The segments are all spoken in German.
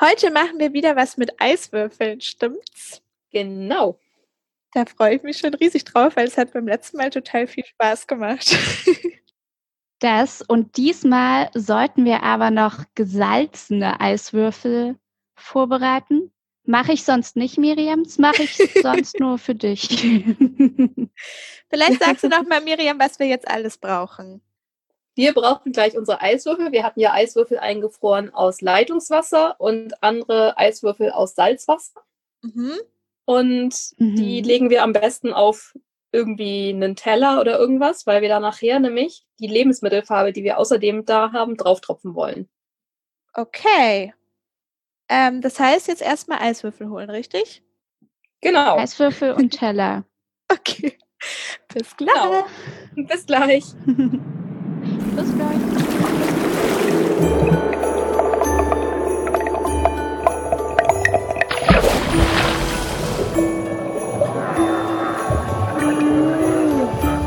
Heute machen wir wieder was mit Eiswürfeln, stimmt's? Genau. Da freue ich mich schon riesig drauf, weil es hat beim letzten Mal total viel Spaß gemacht. Das und diesmal sollten wir aber noch gesalzene Eiswürfel vorbereiten. Mache ich sonst nicht, Miriam. Das mache ich sonst nur für dich. Vielleicht sagst du noch mal, Miriam, was wir jetzt alles brauchen. Wir brauchen gleich unsere Eiswürfel. Wir hatten ja Eiswürfel eingefroren aus Leitungswasser und andere Eiswürfel aus Salzwasser. Mhm. Und Mhm. die legen wir am besten auf irgendwie einen Teller oder irgendwas, weil wir da nachher nämlich die Lebensmittelfarbe, die wir außerdem da haben, drauftropfen wollen. Okay. Ähm, das heißt, jetzt erstmal Eiswürfel holen, richtig? Genau. Eiswürfel und Teller. Okay. Bis gleich. Genau. Bis gleich. Bis gleich.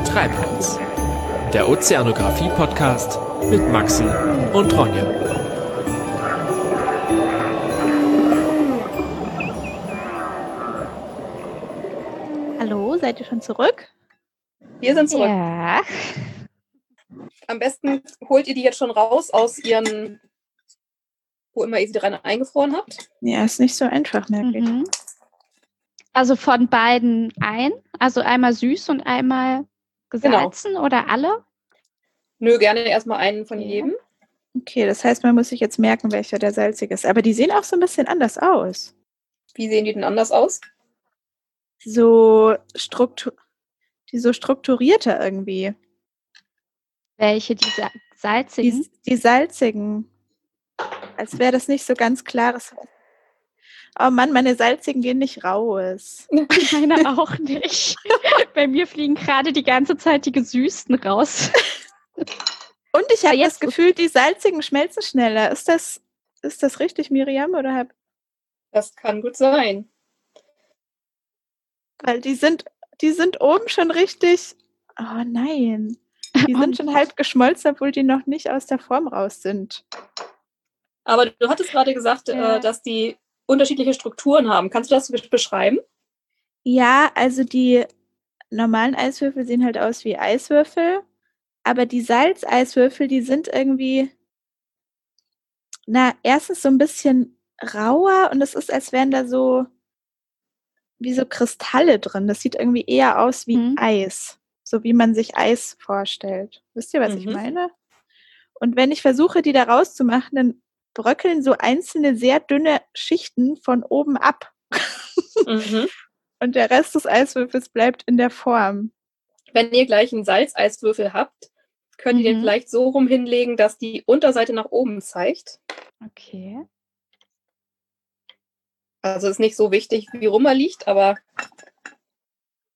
Treibholz. Der Ozeanographie-Podcast mit Maxi und Ronja. Hallo, seid ihr schon zurück? Wir sind zurück. Ja. Am besten holt ihr die jetzt schon raus aus ihren, wo immer ihr sie dran eingefroren habt. Ja, ist nicht so einfach, merke ich. Mhm. Also von beiden ein, also einmal süß und einmal gesalzen oder alle? Nö, gerne erstmal einen von Ja. jedem. Okay, das heißt, man muss sich jetzt merken, welcher der salzig ist. Aber die sehen auch so ein bisschen anders aus. Wie sehen die denn anders aus? So struktur die so strukturierter irgendwie. Welche, die sa- salzigen? Die, die salzigen. Als wäre das nicht so ganz klares. Oh Mann, meine salzigen gehen nicht raus. Meine auch nicht. Bei mir fliegen gerade die ganze Zeit die gesüßten raus. Und ich habe jetzt- das Gefühl, die salzigen schmelzen schneller. Ist das, ist das richtig, Miriam? Oder hab, Das kann gut sein. weil die sind, die sind oben schon richtig. Oh nein. Die sind schon halb geschmolzen, obwohl die noch nicht aus der Form raus sind. Aber du hattest gerade gesagt, Ja. äh, dass die unterschiedliche Strukturen haben. Kannst du das besch- beschreiben? Ja, also die normalen Eiswürfel sehen halt aus wie Eiswürfel, aber die Salzeiswürfel, die sind irgendwie, na, erstens so ein bisschen rauer und es ist, als wären da so wie so Kristalle drin. Das sieht irgendwie eher aus wie Mhm. Eis, so wie man sich Eis vorstellt. Wisst ihr, was ich Mhm. meine? Und wenn ich versuche, die da rauszumachen, dann bröckeln so einzelne sehr dünne Schichten von oben ab. Mhm. Und der Rest des Eiswürfels bleibt in der Form. Wenn ihr gleich einen Salzeiswürfel habt, könnt ihr den Mhm. vielleicht so rum hinlegen, dass die Unterseite nach oben zeigt. Okay. Also ist nicht so wichtig, wie rum er liegt, aber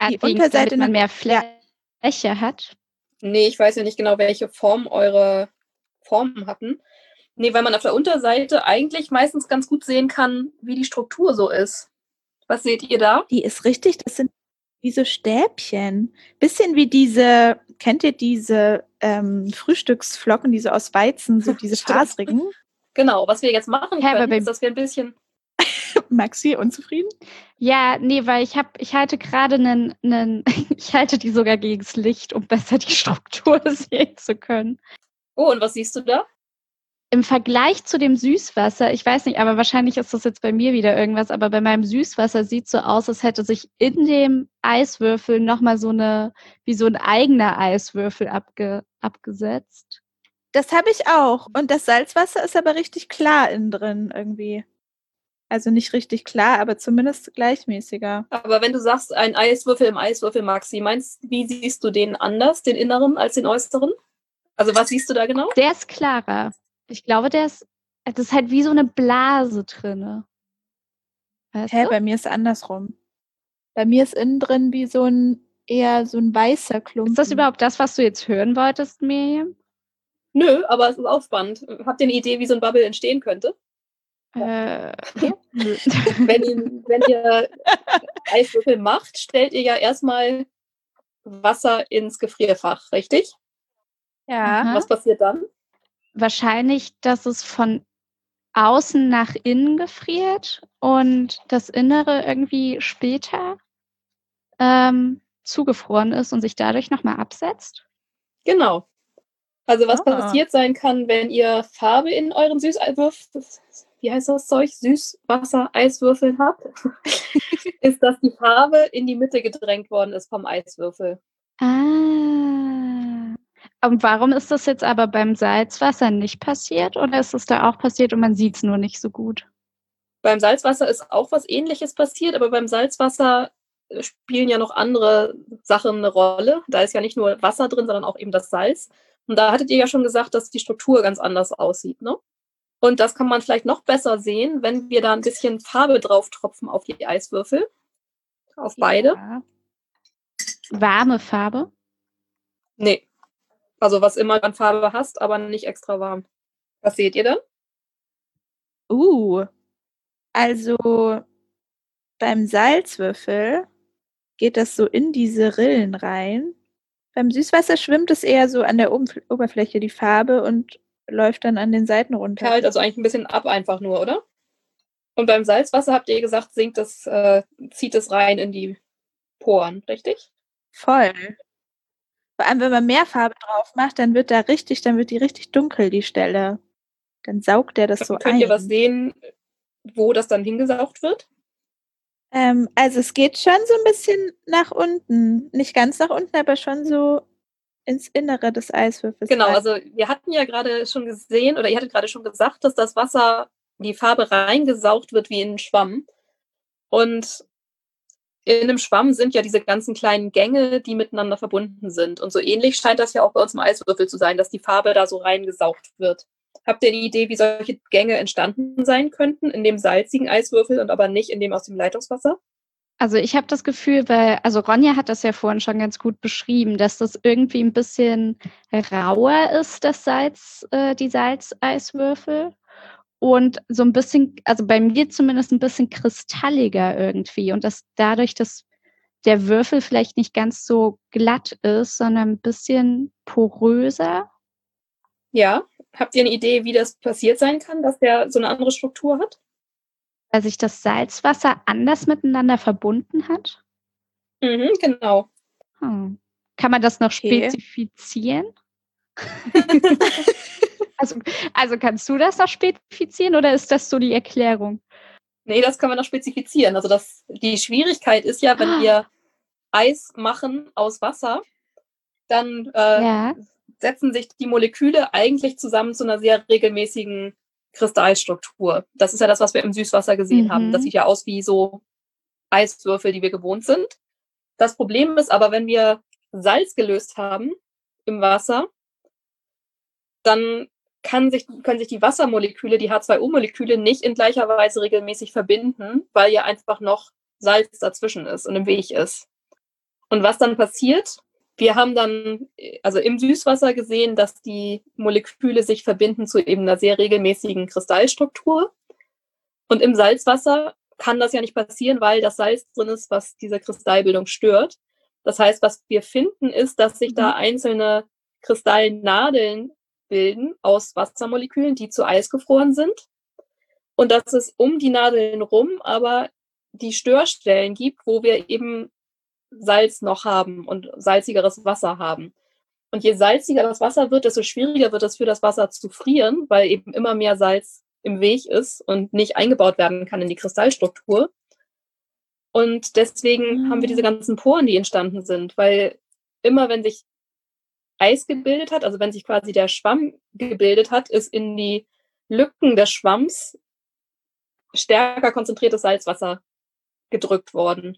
Die Unterseite damit man mehr Fläche hat. nee, ich weiß ja nicht genau, welche Form eure Formen hatten. Nee, weil man auf der Unterseite eigentlich meistens ganz gut sehen kann, wie die Struktur so ist. Was seht ihr da? Die ist richtig, das sind wie so Stäbchen. Bisschen wie diese, kennt ihr diese ähm, Frühstücksflocken, die so aus Weizen, so diese Stimmt. fasrigen? Genau, was wir jetzt machen können, ist, dass wir ein bisschen Maxi, unzufrieden? Ja, nee, weil ich habe, ich halte gerade einen, einen, ich halte die sogar gegens Licht, um besser die Struktur sehen zu können. Oh, und was siehst du da? Im Vergleich zu dem Süßwasser, ich weiß nicht, aber wahrscheinlich ist das jetzt bei mir wieder irgendwas, aber bei meinem Süßwasser sieht so aus, als hätte sich in dem Eiswürfel nochmal so eine, wie so ein eigener Eiswürfel abge, abgesetzt. Das habe ich auch. Und das Salzwasser ist aber richtig klar innen drin irgendwie. Also nicht richtig klar, aber zumindest gleichmäßiger. Aber wenn du sagst, ein Eiswürfel im Eiswürfel, Maxi, meinst wie siehst du den anders, den inneren als den äußeren? Also was siehst du da genau? Der ist klarer. Ich glaube, der ist, das ist halt wie so eine Blase drinne. Weißt Hä, du? bei mir ist andersrum. Bei mir ist innen drin wie so ein eher so ein weißer Klumpen. Ist das überhaupt das, was du jetzt hören wolltest, Miriam? Nö, aber es ist auch spannend. Habt ihr eine Idee, wie so ein Bubble entstehen könnte? Äh. Wenn ihr, wenn ihr Eiswürfel macht, stellt ihr ja erstmal Wasser ins Gefrierfach, richtig? Ja. Was passiert dann? Wahrscheinlich, dass es von außen nach innen gefriert und das Innere irgendwie später ähm, zugefroren ist und sich dadurch nochmal absetzt? Genau. Also was Ah. passiert sein kann, wenn ihr Farbe in euren Süßwürfeln, wie heißt das Zeug, Süßwasser-Eiswürfeln habt, ist, dass die Farbe in die Mitte gedrängt worden ist vom Eiswürfel. Ah. Und warum ist das jetzt aber beim Salzwasser nicht passiert oder ist es da auch passiert und man sieht es nur nicht so gut? Beim Salzwasser ist auch was ähnliches passiert, aber beim Salzwasser äh, spielen ja noch andere Sachen eine Rolle. Da ist ja nicht nur Wasser drin, sondern auch eben das Salz. Und da hattet ihr ja schon gesagt, dass die Struktur ganz anders aussieht, ne? Und das kann man vielleicht noch besser sehen, wenn wir da ein bisschen Farbe drauf tropfen auf die Eiswürfel. Auf beide. Ja. Warme Farbe? Nee. Also was immer an Farbe hast, aber nicht extra warm. Was seht ihr dann? Uh, also beim Salzwürfel geht das so in diese Rillen rein. Beim Süßwasser schwimmt es eher so an der Oberf- Oberfläche, die Farbe, und läuft dann an den Seiten runter. Kalt, also eigentlich ein bisschen ab einfach nur, oder? Und beim Salzwasser habt ihr gesagt, sinkt es, äh, zieht es rein in die Poren, richtig? Voll. Vor allem, wenn man mehr Farbe drauf macht, dann wird da richtig, dann wird die richtig dunkel, die Stelle. Dann saugt der das so Könnt ein. ihr was sehen, wo das dann hingesaugt wird? Ähm, also es geht schon so ein bisschen nach unten. Nicht ganz nach unten, aber schon so ins Innere des Eiswürfels. Genau, rein. also wir hatten ja gerade schon gesehen, oder ihr hattet gerade schon gesagt, dass das Wasser, die Farbe reingesaugt wird wie in einen Schwamm. Und in einem Schwamm sind ja diese ganzen kleinen Gänge, die miteinander verbunden sind. Und so ähnlich scheint das ja auch bei uns im Eiswürfel zu sein, dass die Farbe da so reingesaugt wird. Habt ihr eine Idee, wie solche Gänge entstanden sein könnten in dem salzigen Eiswürfel und aber nicht in dem aus dem Leitungswasser? Also ich habe das Gefühl, weil, also Ronja hat das ja vorhin schon ganz gut beschrieben, dass das irgendwie ein bisschen rauer ist, das Salz, äh, die Salzeiswürfel. Und so ein bisschen, also bei mir zumindest ein bisschen kristalliger irgendwie. Und dass dadurch, dass der Würfel vielleicht nicht ganz so glatt ist, sondern ein bisschen poröser. Ja. Habt ihr eine Idee, wie das passiert sein kann, dass der so eine andere Struktur hat? Weil sich das Salzwasser anders miteinander verbunden hat. Mhm, genau. Hm. Kann man das noch Okay. spezifizieren? also, also kannst du das noch spezifizieren oder ist das so die Erklärung? Nee, das kann man noch spezifizieren. Also das, die Schwierigkeit ist ja, wenn Ah. wir Eis machen aus Wasser, dann äh, ja. setzen sich die Moleküle eigentlich zusammen zu einer sehr regelmäßigen Kristallstruktur. Das ist ja das, was wir im Süßwasser gesehen haben. Das Mhm. sieht ja aus wie so Eiswürfel, die wir gewohnt sind. Das Problem ist aber, wenn wir Salz gelöst haben im Wasser, dann kann sich, können sich die Wassermoleküle, die H2O-Moleküle nicht in gleicher Weise regelmäßig verbinden, weil ja einfach noch Salz dazwischen ist und im Weg ist. Und was dann passiert, wir haben dann äh, also im Süßwasser gesehen, dass die Moleküle sich verbinden zu eben einer sehr regelmäßigen Kristallstruktur. Und im Salzwasser kann das ja nicht passieren, weil das Salz drin ist, was diese Kristallbildung stört. Das heißt, was wir finden, ist, dass sich da einzelne Kristallnadeln bilden aus Wassermolekülen, die zu Eis gefroren sind. Und dass es um die Nadeln rum aber die Störstellen gibt, wo wir eben Salz noch haben und salzigeres Wasser haben. Und je salziger das Wasser wird, desto schwieriger wird es für das Wasser zu frieren, weil eben immer mehr Salz im Weg ist und nicht eingebaut werden kann in die Kristallstruktur. Und deswegen haben wir diese ganzen Poren, die entstanden sind, weil immer wenn sich Eis gebildet hat, also wenn sich quasi der Schwamm gebildet hat, ist in die Lücken des Schwamms stärker konzentriertes Salzwasser gedrückt worden.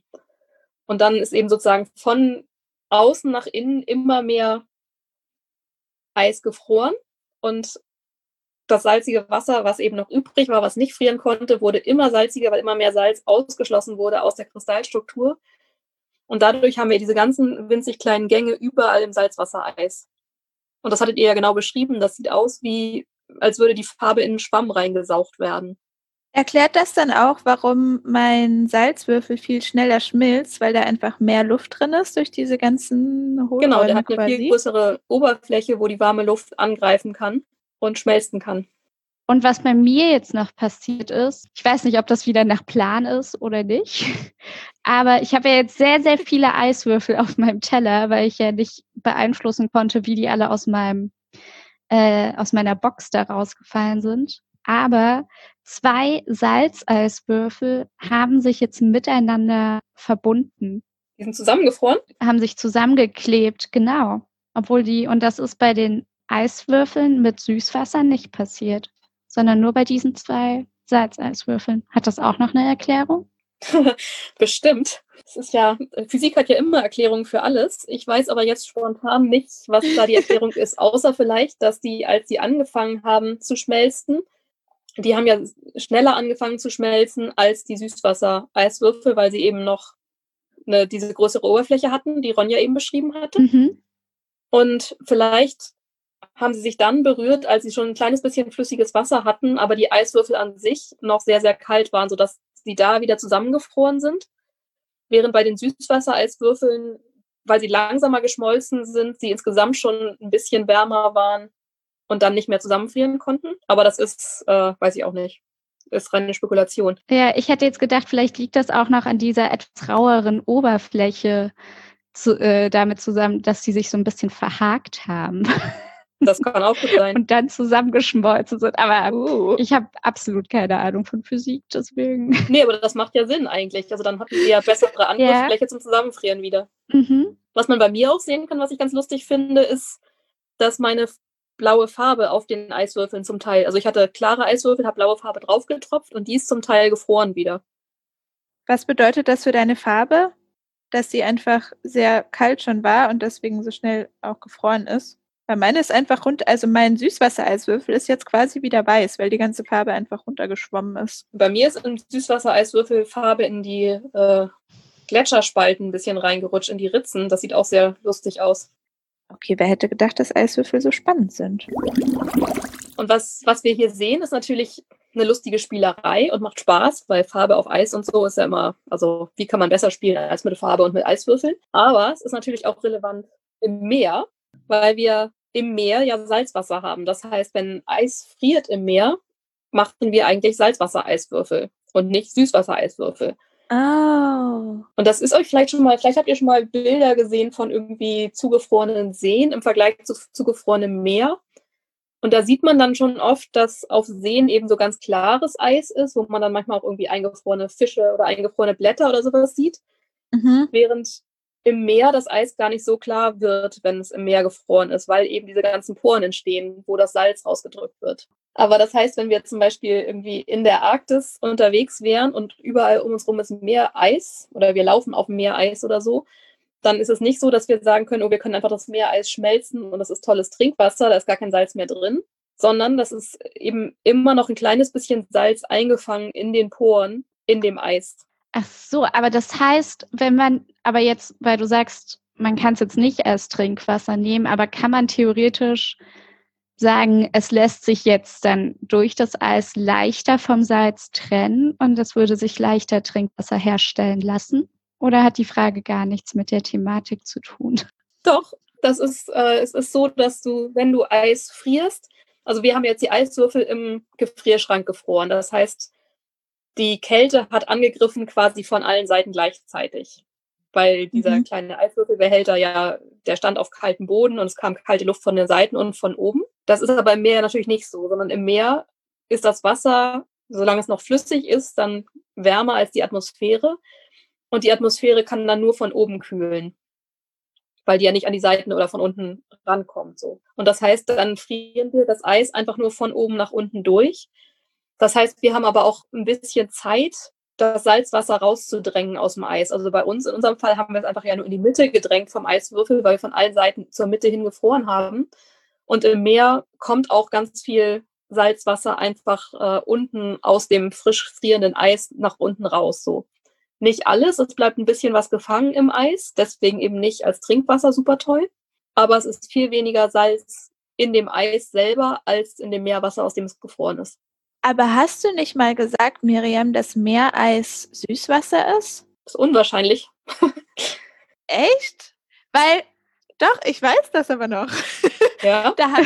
Und dann ist eben sozusagen von außen nach innen immer mehr Eis gefroren und das salzige Wasser, was eben noch übrig war, was nicht frieren konnte, wurde immer salziger, weil immer mehr Salz ausgeschlossen wurde aus der Kristallstruktur. Und dadurch haben wir diese ganzen winzig kleinen Gänge überall im Salzwassereis. Und das hattet ihr ja genau beschrieben. Das sieht aus wie, als würde die Farbe in einen Schwamm reingesaugt werden. Erklärt das dann auch, warum mein Salzwürfel viel schneller schmilzt, weil da einfach mehr Luft drin ist durch diese ganzen Genau, Hohlräume der hat eine quasi? viel größere Oberfläche, wo die warme Luft angreifen kann und schmelzen kann. Und was bei mir jetzt noch passiert ist, ich weiß nicht, ob das wieder nach Plan ist oder nicht, aber ich habe ja jetzt sehr, sehr viele Eiswürfel auf meinem Teller, weil ich ja nicht beeinflussen konnte, wie die alle aus meinem äh, aus meiner Box da rausgefallen sind. Aber zwei Salzeiswürfel haben sich jetzt miteinander verbunden. Die sind zusammengefroren? Haben sich zusammengeklebt, genau. Obwohl die, und das ist bei den Eiswürfeln mit Süßwasser nicht passiert, sondern nur bei diesen zwei Salzeiswürfeln. Hat das auch noch eine Erklärung? Bestimmt. Es ist ja, Physik hat ja immer Erklärungen für alles. Ich weiß aber jetzt spontan nicht, was da die Erklärung ist, außer vielleicht, dass die, als sie angefangen haben zu schmelzen, die haben ja schneller angefangen zu schmelzen als die Süßwasser-Eiswürfel, weil sie eben noch eine, diese größere Oberfläche hatten, die Ronja eben beschrieben hatte. Mhm. Und vielleicht haben sie sich dann berührt, als sie schon ein kleines bisschen flüssiges Wasser hatten, aber die Eiswürfel an sich noch sehr, sehr kalt waren, sodass sie da wieder zusammengefroren sind. Während bei den Süßwassereiswürfeln, weil sie langsamer geschmolzen sind, sie insgesamt schon ein bisschen wärmer waren und dann nicht mehr zusammenfrieren konnten. Aber das ist, äh, weiß ich auch nicht. Ist reine Spekulation. Ja, ich hätte jetzt gedacht, vielleicht liegt das auch noch an dieser etwas raueren Oberfläche zu, äh, damit zusammen, dass sie sich so ein bisschen verhakt haben. Das kann auch gut sein. Und dann zusammengeschmolzen sind. Aber uh. ich habe absolut keine Ahnung von Physik, deswegen. Nee, aber das macht ja Sinn eigentlich. Also dann hatten wir ja bessere Angriffsfläche ja. zum Zusammenfrieren wieder. Mhm. Was man bei mir auch sehen kann, was ich ganz lustig finde, ist, dass meine blaue Farbe auf den Eiswürfeln zum Teil, also ich hatte klare Eiswürfel, habe blaue Farbe draufgetropft und die ist zum Teil gefroren wieder. Was bedeutet das für deine Farbe? Dass sie einfach sehr kalt schon war und deswegen so schnell auch gefroren ist? Weil meine ist einfach runter, also mein Süßwassereiswürfel ist jetzt quasi wieder weiß, weil die ganze Farbe einfach runtergeschwommen ist. Bei mir ist im Süßwassereiswürfel Farbe in die äh, Gletscherspalten ein bisschen reingerutscht, in die Ritzen. Das sieht auch sehr lustig aus. Okay, wer hätte gedacht, dass Eiswürfel so spannend sind? Und was, was wir hier sehen, ist natürlich eine lustige Spielerei und macht Spaß, weil Farbe auf Eis und so ist ja immer, also wie kann man besser spielen als mit Farbe und mit Eiswürfeln. Aber es ist natürlich auch relevant im Meer, weil wir im Meer ja Salzwasser haben. Das heißt, wenn Eis friert im Meer, machen wir eigentlich Salzwassereiswürfel und nicht Süßwassereiswürfel. Oh. Und das ist euch vielleicht schon mal, vielleicht habt ihr schon mal Bilder gesehen von irgendwie zugefrorenen Seen im Vergleich zu zugefrorenem Meer. Und da sieht man dann schon oft, dass auf Seen eben so ganz klares Eis ist, wo man dann manchmal auch irgendwie eingefrorene Fische oder eingefrorene Blätter oder sowas sieht. Mhm. Während im Meer das Eis gar nicht so klar wird, wenn es im Meer gefroren ist, weil eben diese ganzen Poren entstehen, wo das Salz rausgedrückt wird. Aber das heißt, wenn wir zum Beispiel irgendwie in der Arktis unterwegs wären und überall um uns herum ist Meereis oder wir laufen auf Meereis oder so, dann ist es nicht so, dass wir sagen können, oh, wir können einfach das Meereis schmelzen und das ist tolles Trinkwasser, da ist gar kein Salz mehr drin, sondern das ist eben immer noch ein kleines bisschen Salz eingefangen in den Poren in dem Eis. Ach so, aber das heißt, wenn man, aber jetzt, weil du sagst, man kann es jetzt nicht als Trinkwasser nehmen, aber kann man theoretisch sagen, es lässt sich jetzt dann durch das Eis leichter vom Salz trennen und es würde sich leichter Trinkwasser herstellen lassen? Oder hat die Frage gar nichts mit der Thematik zu tun? Doch, das ist, äh, es ist so, dass du, wenn du Eis frierst, also wir haben jetzt die Eiswürfel im Gefrierschrank gefroren. Das heißt, die Kälte hat angegriffen quasi von allen Seiten gleichzeitig. Weil dieser mhm. kleine Eiswürfelbehälter ja, der stand auf kaltem Boden und es kam kalte Luft von den Seiten und von oben. Das ist aber im Meer natürlich nicht so, sondern im Meer ist das Wasser, solange es noch flüssig ist, dann wärmer als die Atmosphäre. Und die Atmosphäre kann dann nur von oben kühlen, weil die ja nicht an die Seiten oder von unten rankommt. So. Und das heißt, dann frieren wir das Eis einfach nur von oben nach unten durch. Das heißt, wir haben aber auch ein bisschen Zeit, das Salzwasser rauszudrängen aus dem Eis. Also bei uns, in unserem Fall, haben wir es einfach ja nur in die Mitte gedrängt vom Eiswürfel, weil wir von allen Seiten zur Mitte hin gefroren haben. Und im Meer kommt auch ganz viel Salzwasser einfach äh, unten aus dem frisch frierenden Eis nach unten raus. So. Nicht alles, es bleibt ein bisschen was gefangen im Eis, deswegen eben nicht als Trinkwasser super toll. Aber es ist viel weniger Salz in dem Eis selber als in dem Meerwasser, aus dem es gefroren ist. Aber hast du nicht mal gesagt, Miriam, dass Meereis Süßwasser ist? Das ist unwahrscheinlich. Echt? Weil, doch, ich weiß das aber noch. Ja? Da habe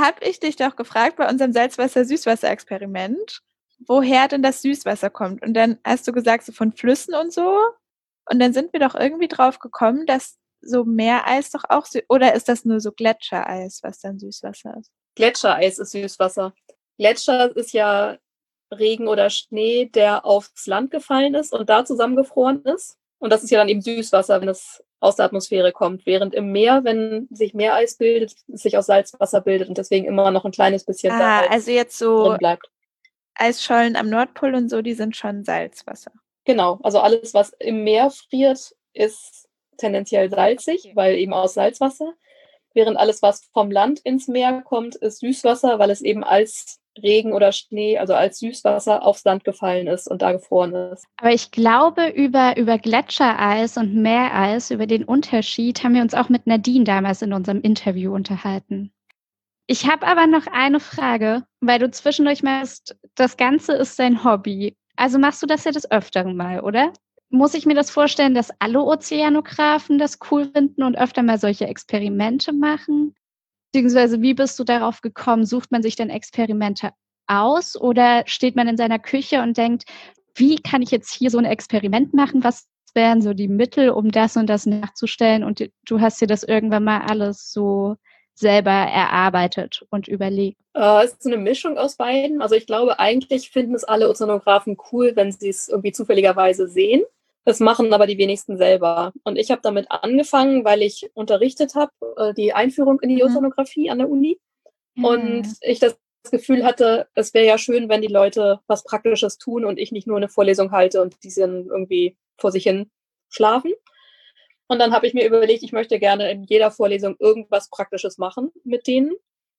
hab ich dich doch gefragt bei unserem Salzwasser-Süßwasser-Experiment, woher denn das Süßwasser kommt. Und dann hast du gesagt, so von Flüssen und so. Und dann sind wir doch irgendwie drauf gekommen, dass so Meereis doch auch, süß oder ist das nur so Gletschereis, was dann Süßwasser ist? Gletschereis ist Süßwasser. Gletscher ist ja Regen oder Schnee, der aufs Land gefallen ist und da zusammengefroren ist. Und das ist ja dann eben Süßwasser, wenn es aus der Atmosphäre kommt. Während im Meer, wenn sich Meereis bildet, sich aus Salzwasser bildet und deswegen immer noch ein kleines bisschen ah, da also jetzt so. Eisschollen am Nordpol und so, die sind schon Salzwasser. Genau, also alles, was im Meer friert, ist tendenziell salzig, weil eben aus Salzwasser. Während alles, was vom Land ins Meer kommt, ist Süßwasser, weil es eben als Regen oder Schnee, also als Süßwasser aufs Land gefallen ist und da gefroren ist. Aber ich glaube, über, über Gletschereis und Meereis, über den Unterschied, haben wir uns auch mit Nadine damals in unserem Interview unterhalten. Ich habe aber noch eine Frage, weil du zwischendurch meinst, das Ganze ist dein Hobby. Also machst du das ja des Öfteren mal, oder? Muss ich mir das vorstellen, dass alle Ozeanographen das cool finden und öfter mal solche Experimente machen? Beziehungsweise, wie bist du darauf gekommen? Sucht man sich denn Experimente aus oder steht man in seiner Küche und denkt, wie kann ich jetzt hier so ein Experiment machen? Was wären so die Mittel, um das und das nachzustellen? Und du hast dir das irgendwann mal alles so selber erarbeitet und überlegt. Äh, es ist eine Mischung aus beiden. Also ich glaube, eigentlich finden es alle Ozeanographen cool, wenn sie es irgendwie zufälligerweise sehen. Das machen aber die wenigsten selber. Und ich habe damit angefangen, weil ich unterrichtet habe, äh, die Einführung in die Mhm. Ozeanographie an der Uni. Und ich das Gefühl hatte, es wäre ja schön, wenn die Leute was Praktisches tun und ich nicht nur eine Vorlesung halte und die sind irgendwie vor sich hin schlafen. Und dann habe ich mir überlegt, ich möchte gerne in jeder Vorlesung irgendwas Praktisches machen mit denen.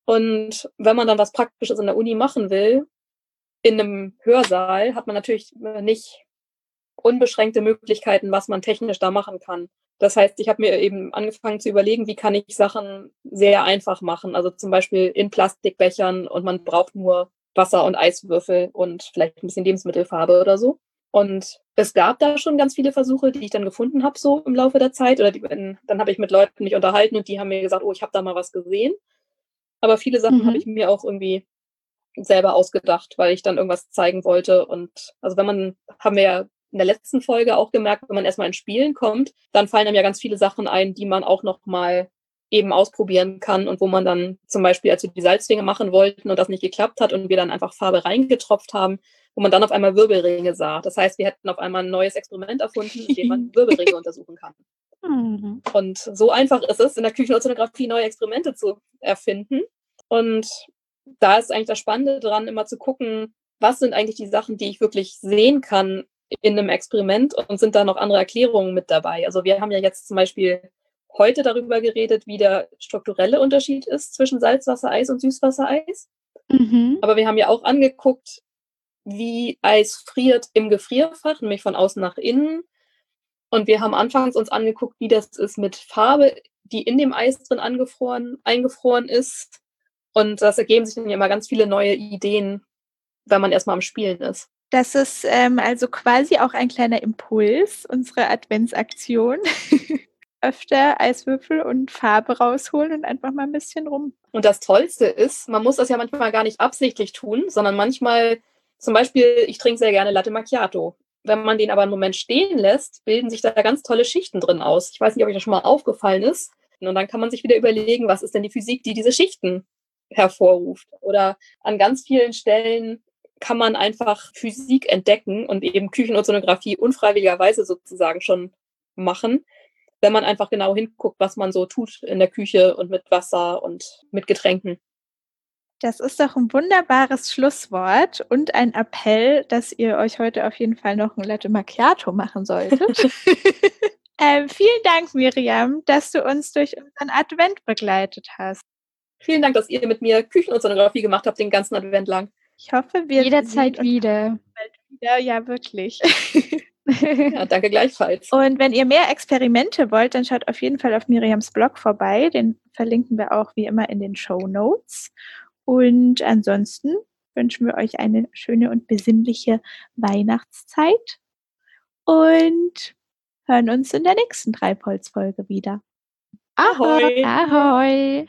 Und wenn man dann was Praktisches in der Uni machen will, in einem Hörsaal, hat man natürlich nicht unbeschränkte Möglichkeiten, was man technisch da machen kann. Das heißt, ich habe mir eben angefangen zu überlegen, wie kann ich Sachen sehr einfach machen. Also zum Beispiel in Plastikbechern und man braucht nur Wasser und Eiswürfel und vielleicht ein bisschen Lebensmittelfarbe oder so. Und es gab da schon ganz viele Versuche, die ich dann gefunden habe, so im Laufe der Zeit. Oder die, dann habe ich mit Leuten mich unterhalten und die haben mir gesagt, oh, ich habe da mal was gesehen. Aber viele Sachen Mhm. habe ich mir auch irgendwie selber ausgedacht, weil ich dann irgendwas zeigen wollte. Und also wenn man, haben wir ja in der letzten Folge auch gemerkt, wenn man erstmal ins Spielen kommt, dann fallen einem ja ganz viele Sachen ein, die man auch noch mal eben ausprobieren kann und wo man dann zum Beispiel, als wir die Salzwinge machen wollten und das nicht geklappt hat und wir dann einfach Farbe reingetropft haben, wo man dann auf einmal Wirbelringe sah. Das heißt, wir hätten auf einmal ein neues Experiment erfunden, in dem man Wirbelringe untersuchen kann. Mhm. Und so einfach ist es, in der Küchenozeanografie neue Experimente zu erfinden. Und da ist eigentlich das Spannende dran, immer zu gucken, was sind eigentlich die Sachen, die ich wirklich sehen kann in einem Experiment und sind da noch andere Erklärungen mit dabei. Also wir haben ja jetzt zum Beispiel heute darüber geredet, wie der strukturelle Unterschied ist zwischen Salzwassereis und Süßwassereis. Mhm. Aber wir haben ja auch angeguckt, wie Eis friert im Gefrierfach, nämlich von außen nach innen. Und wir haben anfangs uns angeguckt, wie das ist mit Farbe, die in dem Eis drin angefroren, eingefroren ist. Und das ergeben sich dann ja immer ganz viele neue Ideen, wenn man erstmal am Spielen ist. Das ist ähm, also quasi auch ein kleiner Impuls unserer Adventsaktion. Öfter Eiswürfel und Farbe rausholen und einfach mal ein bisschen rum. Und das Tollste ist, man muss das ja manchmal gar nicht absichtlich tun, sondern manchmal, zum Beispiel, ich trinke sehr gerne Latte Macchiato. Wenn man den aber einen Moment stehen lässt, bilden sich da ganz tolle Schichten drin aus. Ich weiß nicht, ob euch das schon mal aufgefallen ist. Und dann kann man sich wieder überlegen, was ist denn die Physik, die diese Schichten hervorruft. Oder an ganz vielen Stellen kann man einfach Physik entdecken und eben Küchenozeanographie unfreiwilligerweise sozusagen schon machen, wenn man einfach genau hinguckt, was man so tut in der Küche und mit Wasser und mit Getränken. Das ist doch ein wunderbares Schlusswort und ein Appell, dass ihr euch heute auf jeden Fall noch ein Latte Macchiato machen solltet. ähm, vielen Dank, Miriam, dass du uns durch unseren Advent begleitet hast. Vielen Dank, dass ihr mit mir Küchenozeanographie gemacht habt den ganzen Advent lang. Ich hoffe, wir Jederzeit sehen uns wieder. bald wieder. Ja, wirklich. Ja, danke gleichfalls. Und wenn ihr mehr Experimente wollt, dann schaut auf jeden Fall auf Miriams Blog vorbei. Den verlinken wir auch wie immer in den Show Notes. Und ansonsten wünschen wir euch eine schöne und besinnliche Weihnachtszeit und hören uns in der nächsten Treibholz-Folge wieder. Ahoi. Ahoi.